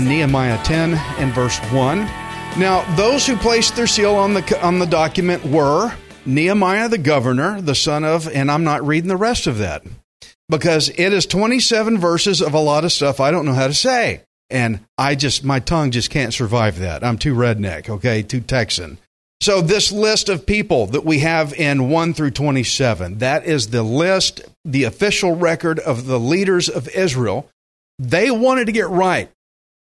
in Nehemiah 10 and verse 1. Now, those who placed their seal on the on the document were Nehemiah the governor, the son of, and I'm not reading the rest of that because it is 27 verses of a lot of stuff I don't know how to say. And I just, my tongue just can't survive that. I'm too redneck, okay, too Texan. So, this list of people that we have in 1 through 27, that is the list, the official record of the leaders of Israel. They wanted to get right.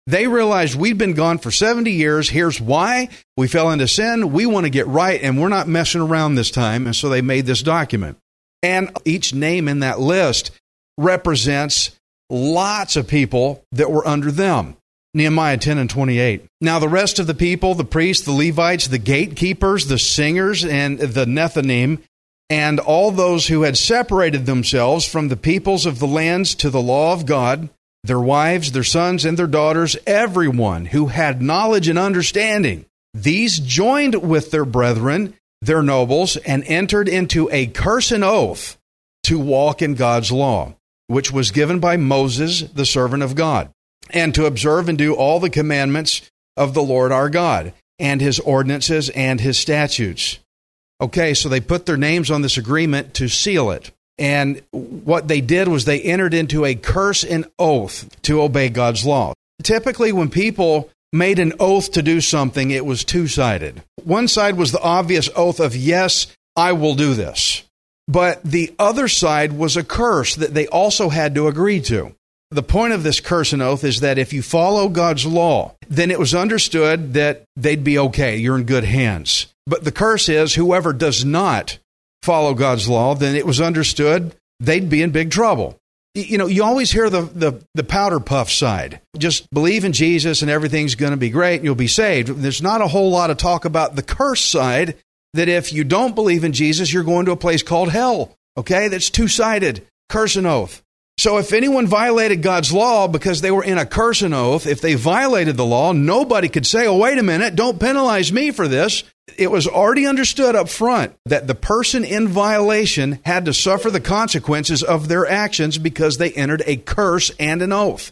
They realized we'd been gone for 70 years. Here's why we fell into sin. We want to get right, and we're not messing around this time. And so they made this document. And each name in that list represents lots of people that were under them. Nehemiah 10 and 28. Now, the rest of the people, the priests, the Levites, the gatekeepers, the singers, and the Nethinim, and all those who had separated themselves from the peoples of the lands to the law of God, their wives, their sons, and their daughters, everyone who had knowledge and understanding. These joined with their brethren, their nobles, and entered into a curse and oath to walk in God's law, which was given by Moses, the servant of God, and to observe and do all the commandments of the Lord our God, and his ordinances and his statutes. Okay, so they put their names on this agreement to seal it. And what they did was they entered into a curse and oath to obey God's law. Typically, when people made an oath to do something, it was two sided. One side was the obvious oath of, yes, I will do this. But the other side was a curse that they also had to agree to. The point of this curse and oath is that if you follow God's law, then it was understood that they'd be okay. You're in good hands. But the curse is whoever does not follow God's law, then it was understood they'd be in big trouble. You know, you always hear the, the, the powder puff side. Just believe in Jesus and everything's going to be great and you'll be saved. There's not a whole lot of talk about the curse side that if you don't believe in Jesus, you're going to a place called hell. Okay? That's two sided. Curse and oath. So if anyone violated God's law because they were in a curse and oath, if they violated the law, nobody could say, oh, wait a minute, don't penalize me for this. It was already understood up front that the person in violation had to suffer the consequences of their actions because they entered a curse and an oath.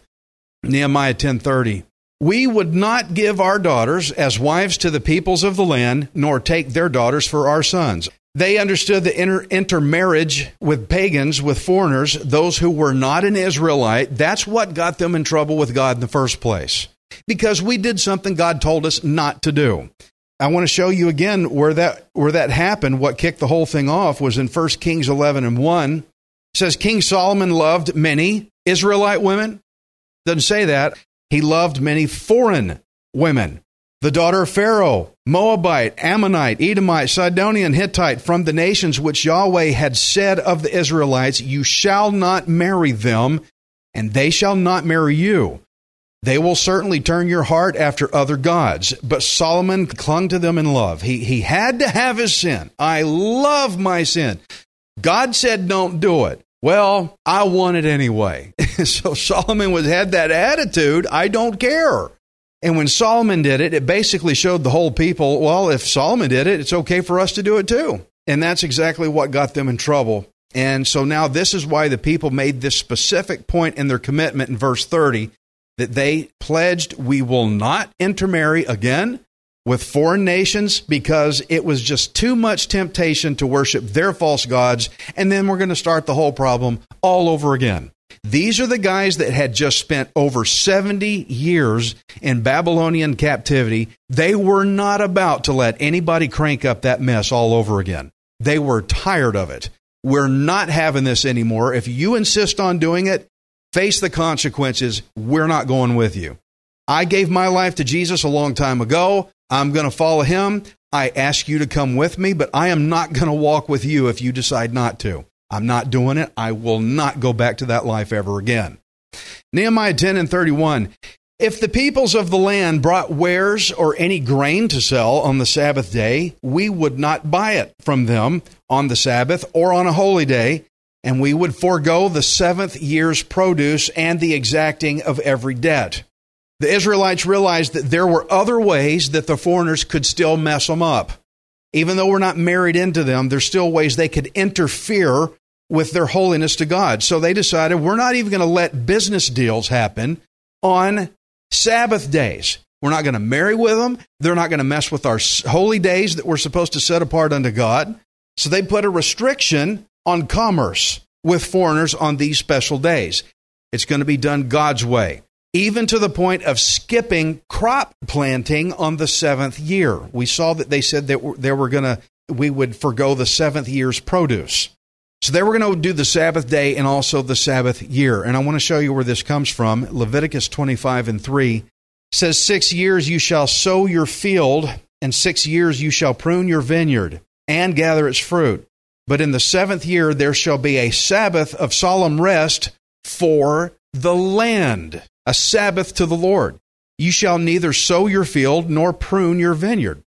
Nehemiah 10:30 We would not give our daughters as wives to the peoples of the land nor take their daughters for our sons. They understood the inter- intermarriage with pagans, with foreigners, those who were not an Israelite. That's what got them in trouble with God in the first place. Because we did something God told us not to do. I want to show you again where that where that happened. What kicked the whole thing off was in 1 Kings 11 and 1. It says King Solomon loved many Israelite women. Doesn't say that. He loved many foreign women the daughter of Pharaoh, Moabite, Ammonite, Edomite, Sidonian, Hittite, from the nations which Yahweh had said of the Israelites, You shall not marry them, and they shall not marry you. They will certainly turn your heart after other gods. But Solomon clung to them in love. He, he had to have his sin. I love my sin. God said, Don't do it. Well, I want it anyway. so Solomon was had that attitude. I don't care. And when Solomon did it, it basically showed the whole people, well, if Solomon did it, it's okay for us to do it too. And that's exactly what got them in trouble. And so now this is why the people made this specific point in their commitment in verse 30 that they pledged we will not intermarry again with foreign nations because it was just too much temptation to worship their false gods. And then we're going to start the whole problem all over again. These are the guys that had just spent over 70 years in Babylonian captivity. They were not about to let anybody crank up that mess all over again. They were tired of it. We're not having this anymore. If you insist on doing it, face the consequences. We're not going with you. I gave my life to Jesus a long time ago. I'm going to follow him. I ask you to come with me, but I am not going to walk with you if you decide not to. I'm not doing it. I will not go back to that life ever again. Nehemiah 10 and 31. If the peoples of the land brought wares or any grain to sell on the Sabbath day, we would not buy it from them on the Sabbath or on a holy day, and we would forego the seventh year's produce and the exacting of every debt. The Israelites realized that there were other ways that the foreigners could still mess them up. Even though we're not married into them, there's still ways they could interfere with their holiness to God. So they decided we're not even going to let business deals happen on Sabbath days. We're not going to marry with them. They're not going to mess with our holy days that we're supposed to set apart unto God. So they put a restriction on commerce with foreigners on these special days. It's going to be done God's way, even to the point of skipping crop planting on the seventh year. We saw that they said that they were going to, we would forego the seventh year's produce. So they were going to do the Sabbath day and also the Sabbath year. And I want to show you where this comes from. Leviticus 25 and 3 says, Six years you shall sow your field, and six years you shall prune your vineyard and gather its fruit. But in the seventh year there shall be a Sabbath of solemn rest for the land, a Sabbath to the Lord. You shall neither sow your field nor prune your vineyard.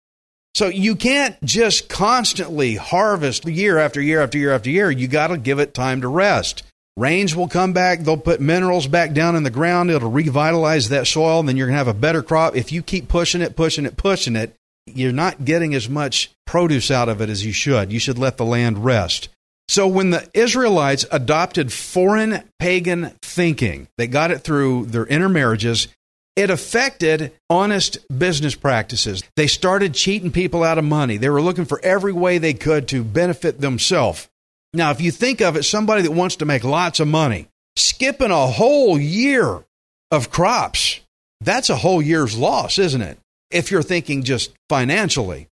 So you can't just constantly harvest year after year after year after year. You got to give it time to rest. Rains will come back. They'll put minerals back down in the ground. It'll revitalize that soil, and then you're going to have a better crop. If you keep pushing it, pushing it, pushing it, you're not getting as much produce out of it as you should. You should let the land rest. So when the Israelites adopted foreign pagan thinking, they got it through their intermarriages it affected honest business practices. They started cheating people out of money. They were looking for every way they could to benefit themselves. Now, if you think of it, somebody that wants to make lots of money, skipping a whole year of crops, that's a whole year's loss, isn't it? If you're thinking just financially.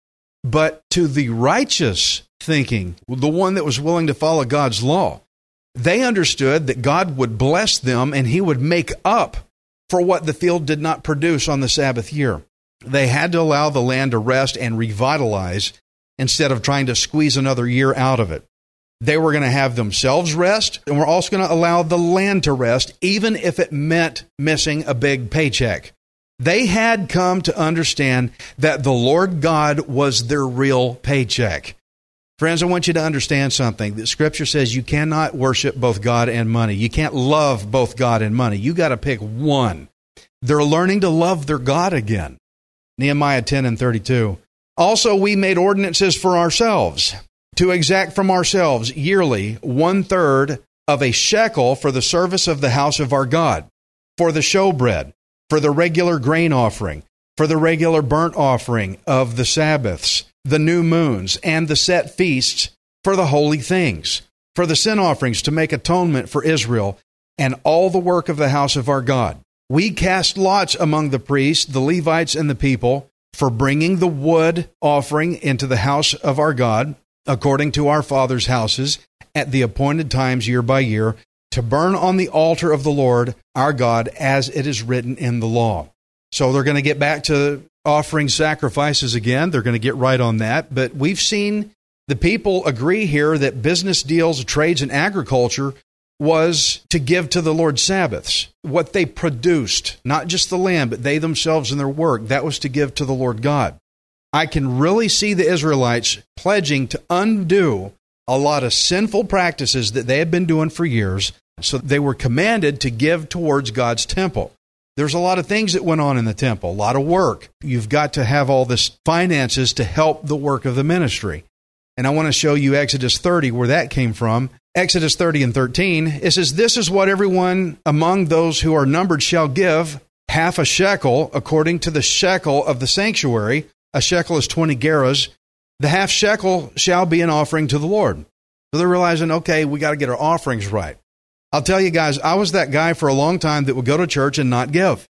But to the righteous thinking, the one that was willing to follow God's law, they understood that God would bless them and he would make up for what the field did not produce on the Sabbath year. They had to allow the land to rest and revitalize instead of trying to squeeze another year out of it. They were going to have themselves rest, and we're also going to allow the land to rest, even if it meant missing a big paycheck. They had come to understand that the Lord God was their real paycheck. Friends, I want you to understand something. The scripture says you cannot worship both God and money. You can't love both God and money. You got to pick one. They're learning to love their God again. Nehemiah 10 and 32. Also, we made ordinances for ourselves to exact from ourselves yearly one third of a shekel for the service of the house of our God, for the showbread, for the regular grain offering, for the regular burnt offering of the Sabbaths the new moons, and the set feasts for the holy things, for the sin offerings to make atonement for Israel, and all the work of the house of our God. We cast lots among the priests, the Levites, and the people for bringing the wood offering into the house of our God, according to our fathers' houses, at the appointed times year by year, to burn on the altar of the Lord our God, as it is written in the law. So they're going to get back to offering sacrifices again. They're going to get right on that. But we've seen the people agree here that business deals, trades, and agriculture was to give to the Lord Sabbaths. What they produced, not just the land, but they themselves and their work, that was to give to the Lord God. I can really see the Israelites pledging to undo a lot of sinful practices that they had been doing for years. So they were commanded to give towards God's temple. There's a lot of things that went on in the temple, a lot of work. You've got to have all this finances to help the work of the ministry. And I want to show you Exodus 30, where that came from. Exodus 30 and 13, it says, This is what everyone among those who are numbered shall give half a shekel according to the shekel of the sanctuary. A shekel is 20 gerahs. The half shekel shall be an offering to the Lord. So they're realizing, okay, we got to get our offerings right. I'll tell you guys, I was that guy for a long time that would go to church and not give.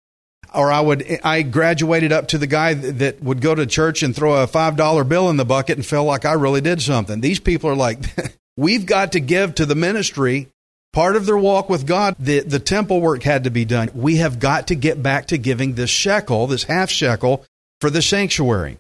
Or I would, I graduated up to the guy that would go to church and throw a $5 bill in the bucket and feel like I really did something. These people are like, We've got to give to the ministry part of their walk with God. The, the temple work had to be done. We have got to get back to giving this shekel, this half shekel, for the sanctuary.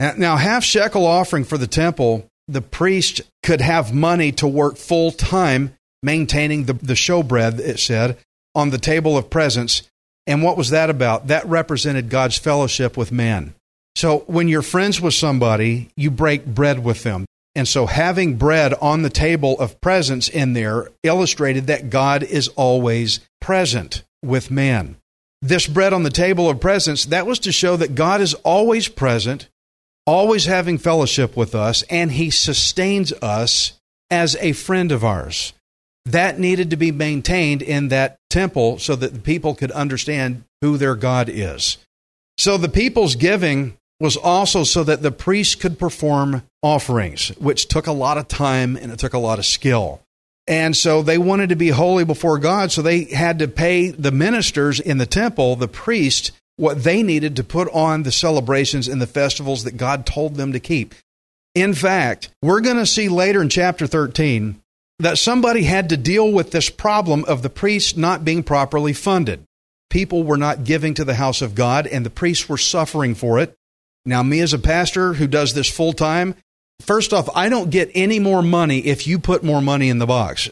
Now, half shekel offering for the temple, the priest could have money to work full time maintaining the, the showbread, it said, on the table of presence. And what was that about? That represented God's fellowship with man. So when you're friends with somebody, you break bread with them. And so having bread on the table of presence in there illustrated that God is always present with man. This bread on the table of presence, that was to show that God is always present, always having fellowship with us, and he sustains us as a friend of ours that needed to be maintained in that temple so that the people could understand who their God is. So the people's giving was also so that the priests could perform offerings, which took a lot of time and it took a lot of skill. And so they wanted to be holy before God, so they had to pay the ministers in the temple, the priest, what they needed to put on the celebrations and the festivals that God told them to keep. In fact, we're going to see later in chapter 13 that somebody had to deal with this problem of the priests not being properly funded. People were not giving to the house of God, and the priests were suffering for it. Now, me as a pastor who does this full time, first off, I don't get any more money if you put more money in the box.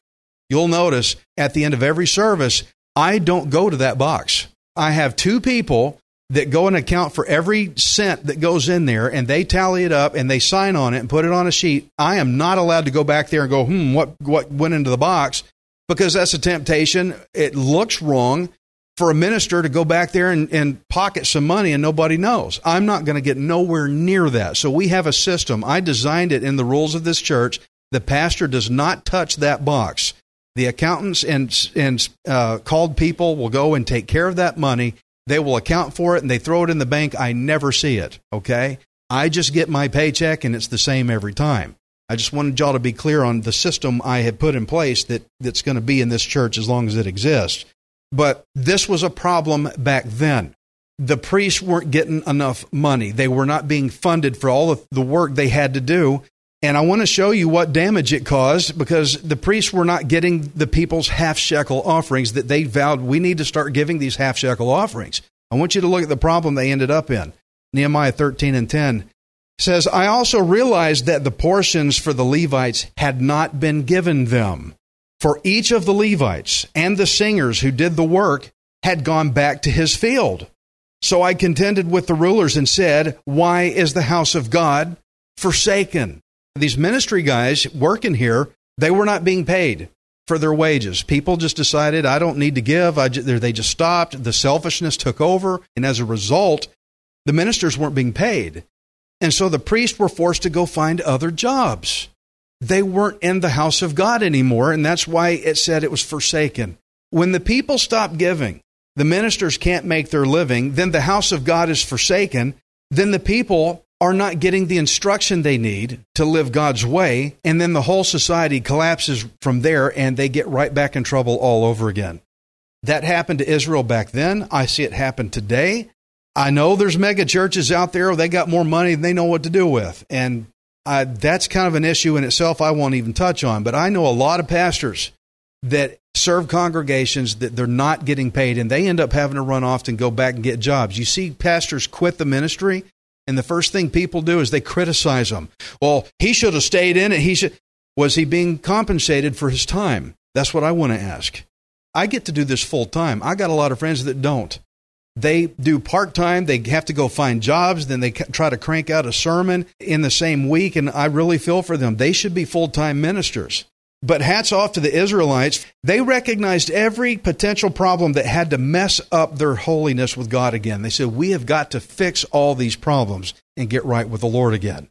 You'll notice at the end of every service, I don't go to that box. I have two people that go and account for every cent that goes in there and they tally it up and they sign on it and put it on a sheet, I am not allowed to go back there and go, hmm, what, what went into the box? Because that's a temptation. It looks wrong for a minister to go back there and, and pocket some money and nobody knows. I'm not going to get nowhere near that. So we have a system. I designed it in the rules of this church. The pastor does not touch that box. The accountants and, and uh, called people will go and take care of that money they will account for it and they throw it in the bank. I never see it. Okay. I just get my paycheck and it's the same every time. I just wanted y'all to be clear on the system I had put in place that, that's going to be in this church as long as it exists. But this was a problem back then. The priests weren't getting enough money. They were not being funded for all of the work they had to do. And I want to show you what damage it caused because the priests were not getting the people's half shekel offerings that they vowed we need to start giving these half shekel offerings. I want you to look at the problem they ended up in. Nehemiah 13 and 10 says, I also realized that the portions for the Levites had not been given them. For each of the Levites and the singers who did the work had gone back to his field. So I contended with the rulers and said, Why is the house of God forsaken? These ministry guys working here, they were not being paid for their wages. People just decided, I don't need to give. Just, they just stopped. The selfishness took over. And as a result, the ministers weren't being paid. And so the priests were forced to go find other jobs. They weren't in the house of God anymore. And that's why it said it was forsaken. When the people stop giving, the ministers can't make their living, then the house of God is forsaken. Then the people are not getting the instruction they need to live God's way, and then the whole society collapses from there and they get right back in trouble all over again. That happened to Israel back then. I see it happen today. I know there's mega churches out there, they got more money than they know what to do with. And I, that's kind of an issue in itself I won't even touch on. But I know a lot of pastors that serve congregations that they're not getting paid and they end up having to run off and go back and get jobs. You see pastors quit the ministry and the first thing people do is they criticize him. Well, he should have stayed in it. He should. Was he being compensated for his time? That's what I want to ask. I get to do this full time. I got a lot of friends that don't. They do part time. They have to go find jobs. Then they try to crank out a sermon in the same week. And I really feel for them. They should be full time ministers. But hats off to the Israelites. They recognized every potential problem that had to mess up their holiness with God again. They said, We have got to fix all these problems and get right with the Lord again.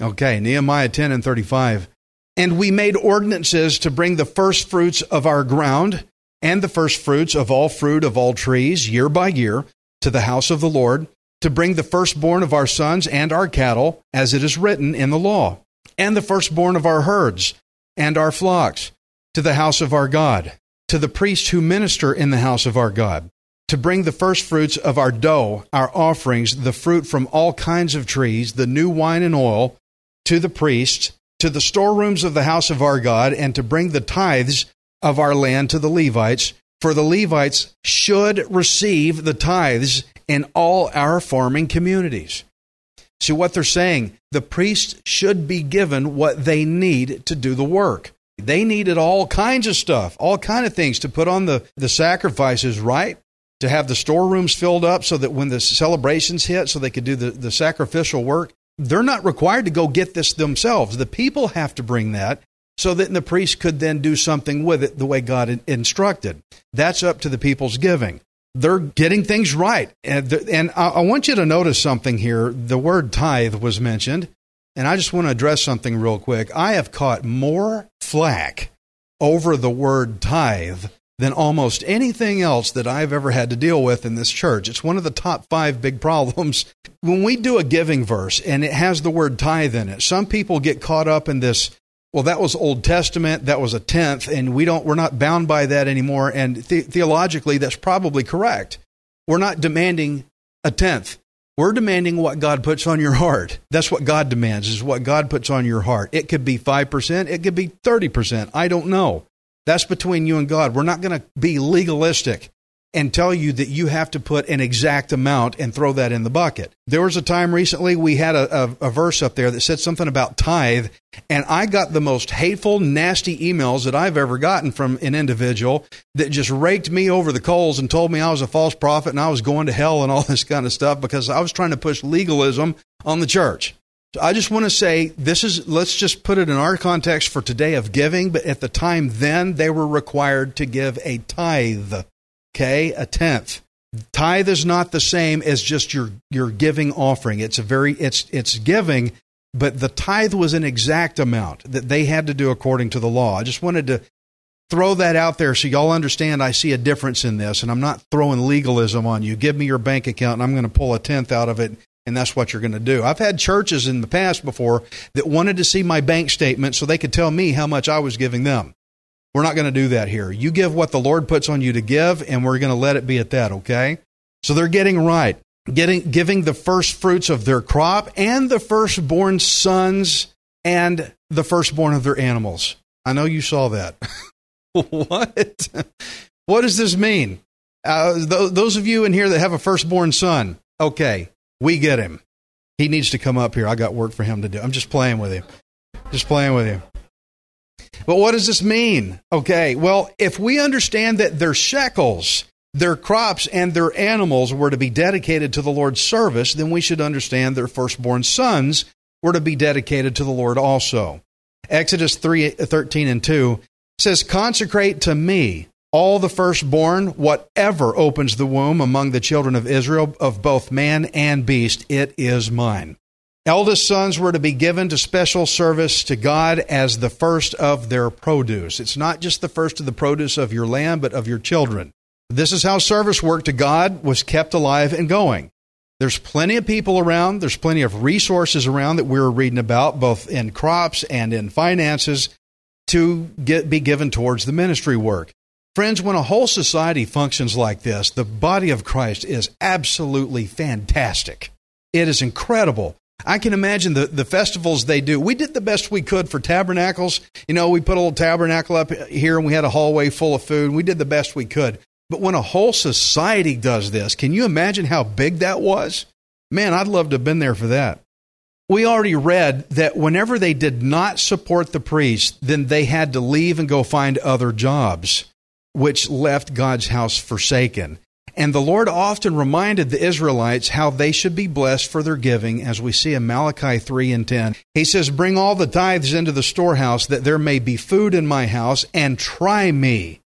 Okay, Nehemiah 10 and 35. And we made ordinances to bring the first fruits of our ground and the first fruits of all fruit of all trees year by year to the house of the Lord, to bring the firstborn of our sons and our cattle, as it is written in the law, and the firstborn of our herds and our flocks to the house of our God, to the priests who minister in the house of our God, to bring the firstfruits of our dough, our offerings, the fruit from all kinds of trees, the new wine and oil, to the priests, to the storerooms of the house of our God and to bring the tithes of our land to the Levites, for the Levites should receive the tithes in all our farming communities. See what they're saying? The priests should be given what they need to do the work. They needed all kinds of stuff, all kind of things to put on the, the sacrifices, right? To have the storerooms filled up so that when the celebrations hit, so they could do the, the sacrificial work. They're not required to go get this themselves. The people have to bring that so that the priest could then do something with it the way God instructed. That's up to the people's giving. They're getting things right. And, and I want you to notice something here. The word tithe was mentioned, and I just want to address something real quick. I have caught more flack over the word tithe than almost anything else that I've ever had to deal with in this church. It's one of the top five big problems. When we do a giving verse and it has the word tithe in it, some people get caught up in this. Well, that was Old Testament. That was a tenth, and we don't. We're not bound by that anymore. And the- theologically, that's probably correct. We're not demanding a tenth. We're demanding what God puts on your heart. That's what God demands, is what God puts on your heart. It could be 5%, it could be 30%. I don't know. That's between you and God. We're not going to be legalistic and tell you that you have to put an exact amount and throw that in the bucket. There was a time recently we had a, a, a, verse up there that said something about tithe, and I got the most hateful, nasty emails that I've ever gotten from an individual that just raked me over the coals and told me I was a false prophet and I was going to hell and all this kind of stuff because I was trying to push legalism on the church. So I just want to say this is let's just put it in our context for today of giving, but at the time then they were required to give a tithe, okay, a tenth. Tithe is not the same as just your your giving offering. It's a very it's it's giving, but the tithe was an exact amount that they had to do according to the law. I just wanted to throw that out there so y'all understand I see a difference in this and I'm not throwing legalism on you. Give me your bank account and I'm going to pull a tenth out of it and that's what you're going to do. I've had churches in the past before that wanted to see my bank statement so they could tell me how much I was giving them. We're not going to do that here. You give what the Lord puts on you to give, and we're going to let it be at that, okay? So they're getting right. Getting, giving the first fruits of their crop and the firstborn sons and the firstborn of their animals. I know you saw that. what? what does this mean? Uh, th- those of you in here that have a firstborn son, okay, we get him. He needs to come up here. I got work for him to do. I'm just playing with him. Just playing with him. But what does this mean? Okay, well, if we understand that their shekels, their crops, and their animals were to be dedicated to the Lord's service, then we should understand their firstborn sons were to be dedicated to the Lord also. Exodus 3 13 and 2 says, Consecrate to me all the firstborn, whatever opens the womb among the children of Israel, of both man and beast, it is mine. Eldest sons were to be given to special service to God as the first of their produce. It's not just the first of the produce of your land, but of your children. This is how service work to God was kept alive and going. There's plenty of people around, there's plenty of resources around that we're reading about, both in crops and in finances, to get, be given towards the ministry work. Friends, when a whole society functions like this, the body of Christ is absolutely fantastic. It is incredible. I can imagine the, the festivals they do. We did the best we could for tabernacles. You know, we put a little tabernacle up here and we had a hallway full of food. We did the best we could. But when a whole society does this, can you imagine how big that was? Man, I'd love to have been there for that. We already read that whenever they did not support the priest, then they had to leave and go find other jobs which left God's house forsaken. And the Lord often reminded the Israelites how they should be blessed for their giving, as we see in Malachi 3 and 10. He says, Bring all the tithes into the storehouse, that there may be food in my house, and try me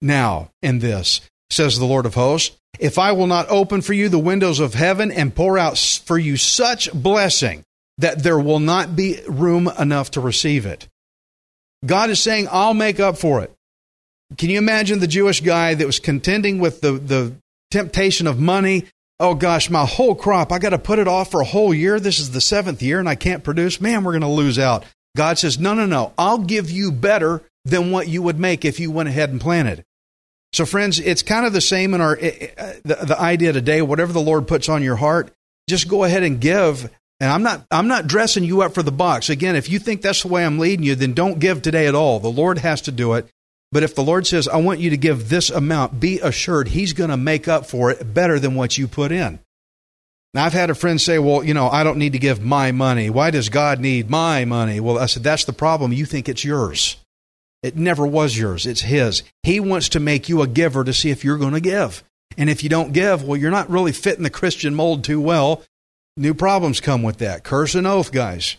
now in this, says the Lord of hosts. If I will not open for you the windows of heaven and pour out for you such blessing that there will not be room enough to receive it. God is saying, I'll make up for it. Can you imagine the Jewish guy that was contending with the, the temptation of money? Oh gosh, my whole crop, I got to put it off for a whole year. This is the seventh year and I can't produce. Man, we're going to lose out. God says, no, no, no. I'll give you better than what you would make if you went ahead and planted. So, friends, it's kind of the same in our eh, eh, the, the idea today. Whatever the Lord puts on your heart, just go ahead and give And I'm not I'm not dressing you up for the box. Again, if you think that's the way I'm leading you, then don't give today at all. The Lord has to do it. But if the Lord says, I want you to give this amount, be assured He's going to make up for it better than what you put in. Now, I've had a friend say, Well, you know, I don't need to give my money. Why does God need my money? Well, I said, That's the problem. You think it's yours. It never was yours, it's His. He wants to make you a giver to see if you're going to give. And if you don't give, well, you're not really fitting the Christian mold too well. New problems come with that. Curse and oath, guys.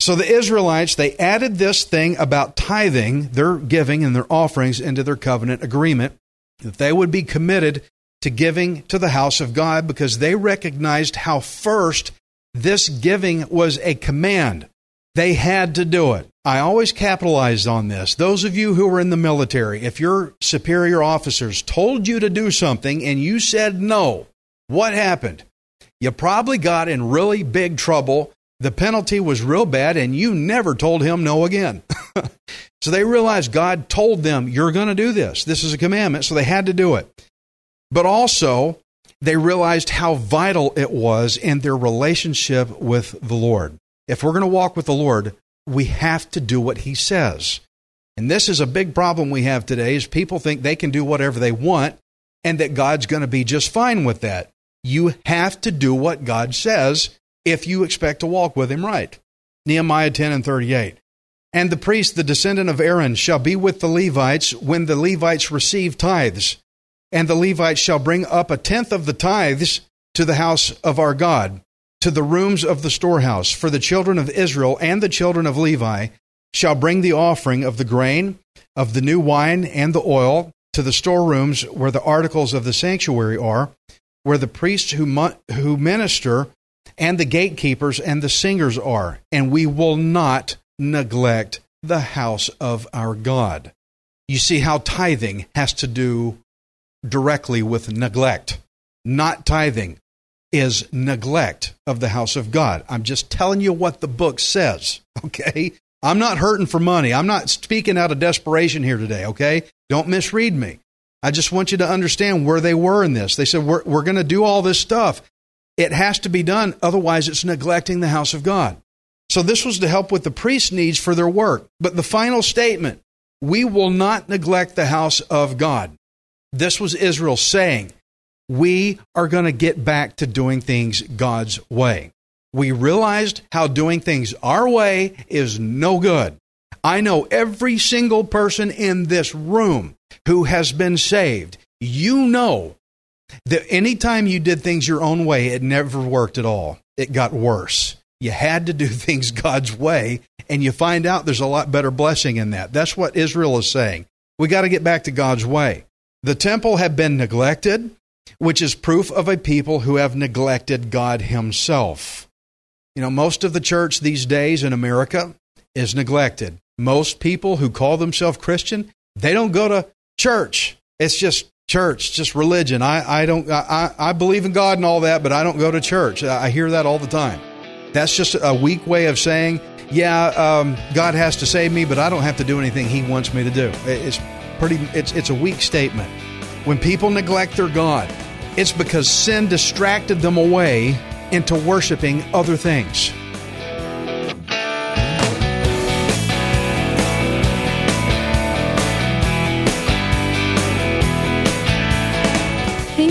So the Israelites, they added this thing about tithing, their giving and their offerings into their covenant agreement, that they would be committed to giving to the house of God because they recognized how first this giving was a command. They had to do it. I always capitalized on this. Those of you who are in the military, if your superior officers told you to do something and you said no, what happened? You probably got in really big trouble. The penalty was real bad, and you never told him no again. so they realized God told them, You're going to do this. This is a commandment. So they had to do it. But also, they realized how vital it was in their relationship with the Lord. If we're going to walk with the Lord, we have to do what he says. And this is a big problem we have today is people think they can do whatever they want and that God's going to be just fine with that. You have to do what God says if you expect to walk with him right. Nehemiah 10 and 38. And the priest, the descendant of Aaron, shall be with the Levites when the Levites receive tithes. And the Levites shall bring up a tenth of the tithes to the house of our God, to the rooms of the storehouse. For the children of Israel and the children of Levi shall bring the offering of the grain, of the new wine, and the oil to the storerooms where the articles of the sanctuary are, where the priests who, who minister and the gatekeepers and the singers are, and we will not neglect the house of our God. You see how tithing has to do directly with neglect. Not tithing is neglect of the house of God. I'm just telling you what the book says, okay? I'm not hurting for money. I'm not speaking out of desperation here today, okay? Don't misread me. I just want you to understand where they were in this. They said, We're, we're going to do all this stuff. It has to be done, otherwise, it's neglecting the house of God. So, this was to help with the priest's needs for their work. But the final statement we will not neglect the house of God. This was Israel saying, We are going to get back to doing things God's way. We realized how doing things our way is no good. I know every single person in this room who has been saved. You know that anytime you did things your own way, it never worked at all. It got worse. You had to do things God's way, and you find out there's a lot better blessing in that. That's what Israel is saying. We got to get back to God's way. The temple had been neglected, which is proof of a people who have neglected God Himself. You know, most of the church these days in America is neglected. Most people who call themselves Christian, they don't go to church. It's just church, just religion. I, I don't I, I believe in God and all that, but I don't go to church. I hear that all the time. That's just a weak way of saying, yeah, um, God has to save me, but I don't have to do anything He wants me to do. It's pretty. It's it's a weak statement. When people neglect their God, it's because sin distracted them away into worshiping other things.